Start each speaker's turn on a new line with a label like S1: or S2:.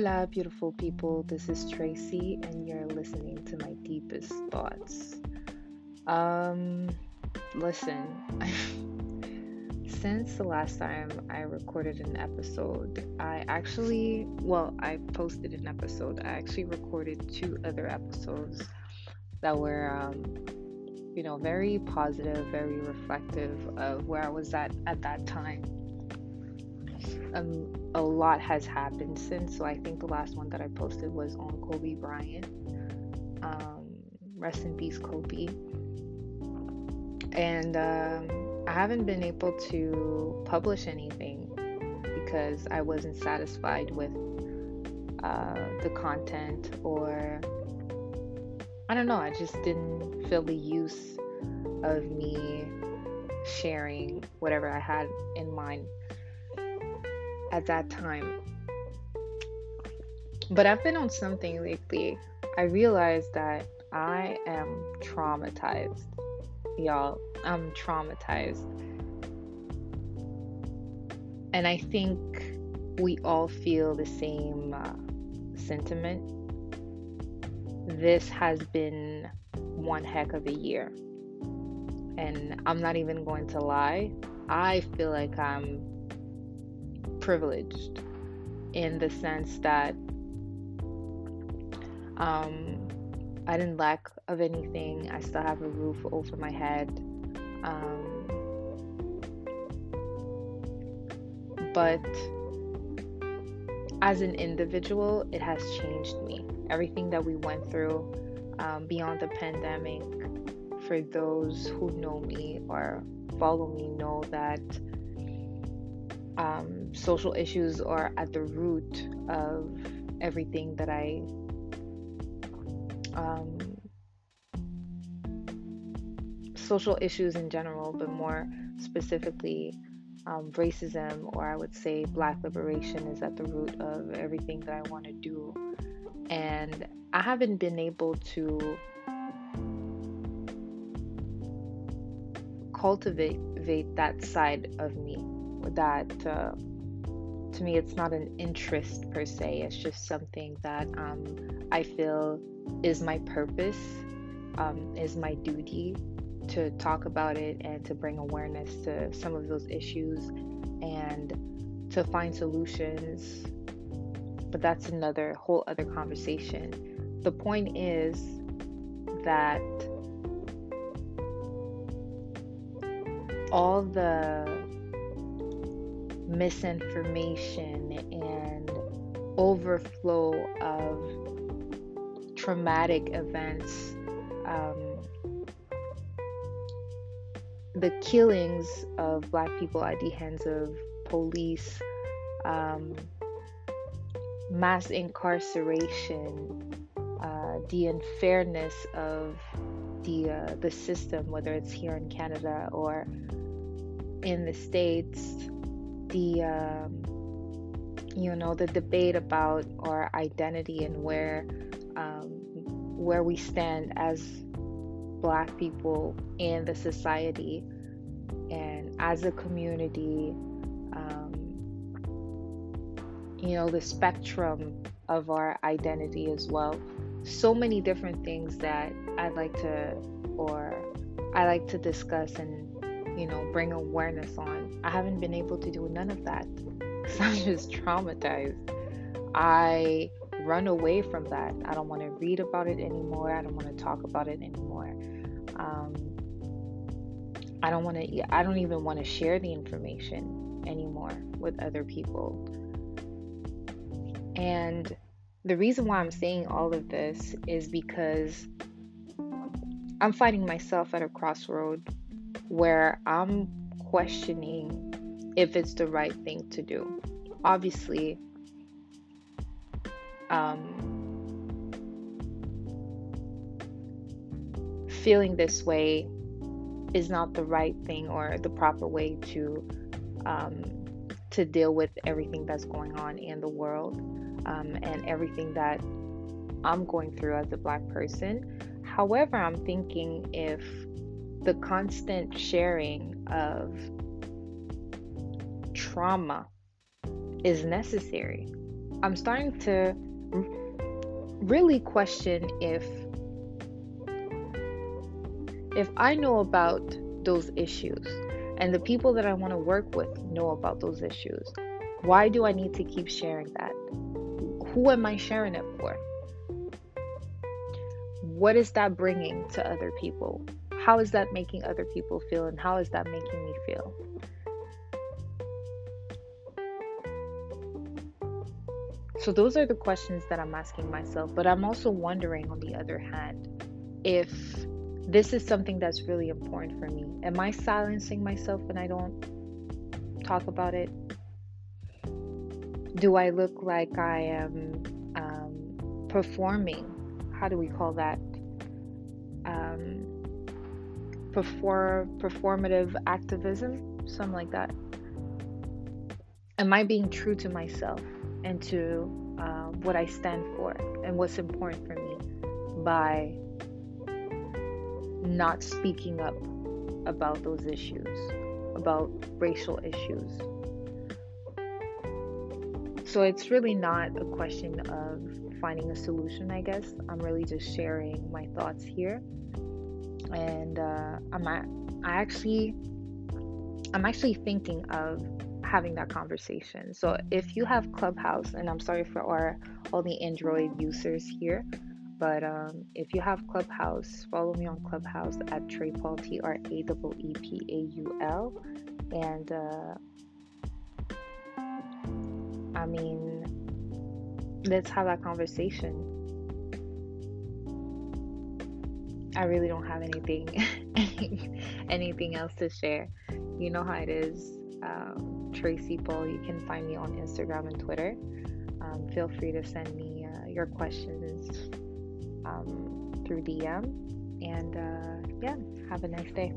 S1: Hola, beautiful people. This is Tracy, and you're listening to my deepest thoughts. Um, listen, since the last time I recorded an episode, I actually, well, I posted an episode. I actually recorded two other episodes that were, um, you know, very positive, very reflective of where I was at at that time um, a lot has happened since. So I think the last one that I posted was on Kobe Bryant. Um, rest in peace, Kobe. And um, I haven't been able to publish anything because I wasn't satisfied with uh, the content, or I don't know, I just didn't feel the use of me sharing whatever I had in mind at that time. But I've been on something lately. I realized that I am traumatized. Y'all, I'm traumatized. And I think we all feel the same uh, sentiment. This has been one heck of a year. And I'm not even going to lie, I feel like I'm privileged in the sense that um, I didn't lack of anything. I still have a roof over my head. Um, but as an individual, it has changed me. Everything that we went through um, beyond the pandemic, for those who know me or follow me, know that um, social issues are at the root of everything that I um, social issues in general, but more specifically, um, racism, or I would say black liberation, is at the root of everything that I want to do. And I haven't been able to cultivate that side of me that uh, to me it's not an interest per se. It's just something that um, i feel is my purpose um, is my duty to talk about it and to bring awareness to some of those issues and to find solutions. But that's another whole other conversation. The point is that all the misinformation and overflow of traumatic events. Um, the killings of black people at the hands of police, um, mass incarceration, uh, the unfairness of the uh, the system, whether it's here in Canada or in the states, the um, you know the debate about our identity and where um, where we stand as black people in the society and as a community um, you know the spectrum of our identity as well. So many different things that i'd like to or i like to discuss and you know bring awareness on I haven't been able to do none of that. So I'm just traumatized. I run away from that. I don't want to read about it anymore. I don't want to talk about it anymore. Um, I don't want to. I don't even want to share the information anymore with other people. And the reason why I'm saying all of this is because I'm finding myself at a crossroad where I'm questioning if it's the right thing to do. Obviously, um, feeling this way is not the right thing or the proper way to um, to deal with everything that's going on in the world um, and everything that I'm going through as a black person. However, I'm thinking if the constant sharing of trauma is necessary. I'm starting to really question if if I know about those issues and the people that I want to work with know about those issues, why do I need to keep sharing that? Who am I sharing it for? What is that bringing to other people? How is that making other people feel and how is that making me feel? So, those are the questions that I'm asking myself. But I'm also wondering, on the other hand, if this is something that's really important for me. Am I silencing myself when I don't talk about it? Do I look like I am um, performing? How do we call that? Um, perform performative activism, something like that. Am I being true to myself? and to uh, what I stand for and what's important for me by not speaking up about those issues, about racial issues. So it's really not a question of finding a solution, I guess. I'm really just sharing my thoughts here. And uh, I'm at, I actually I'm actually thinking of having that conversation. So if you have Clubhouse, and I'm sorry for our, all the Android users here, but um, if you have Clubhouse, follow me on Clubhouse at Trey Paul T R A W E P A U L, and uh, I mean, let's have that conversation. I really don't have anything anything else to share. You know how it is. Um, Tracy Paul. You can find me on Instagram and Twitter. Um, feel free to send me uh, your questions um, through DM. And uh, yeah, have a nice day.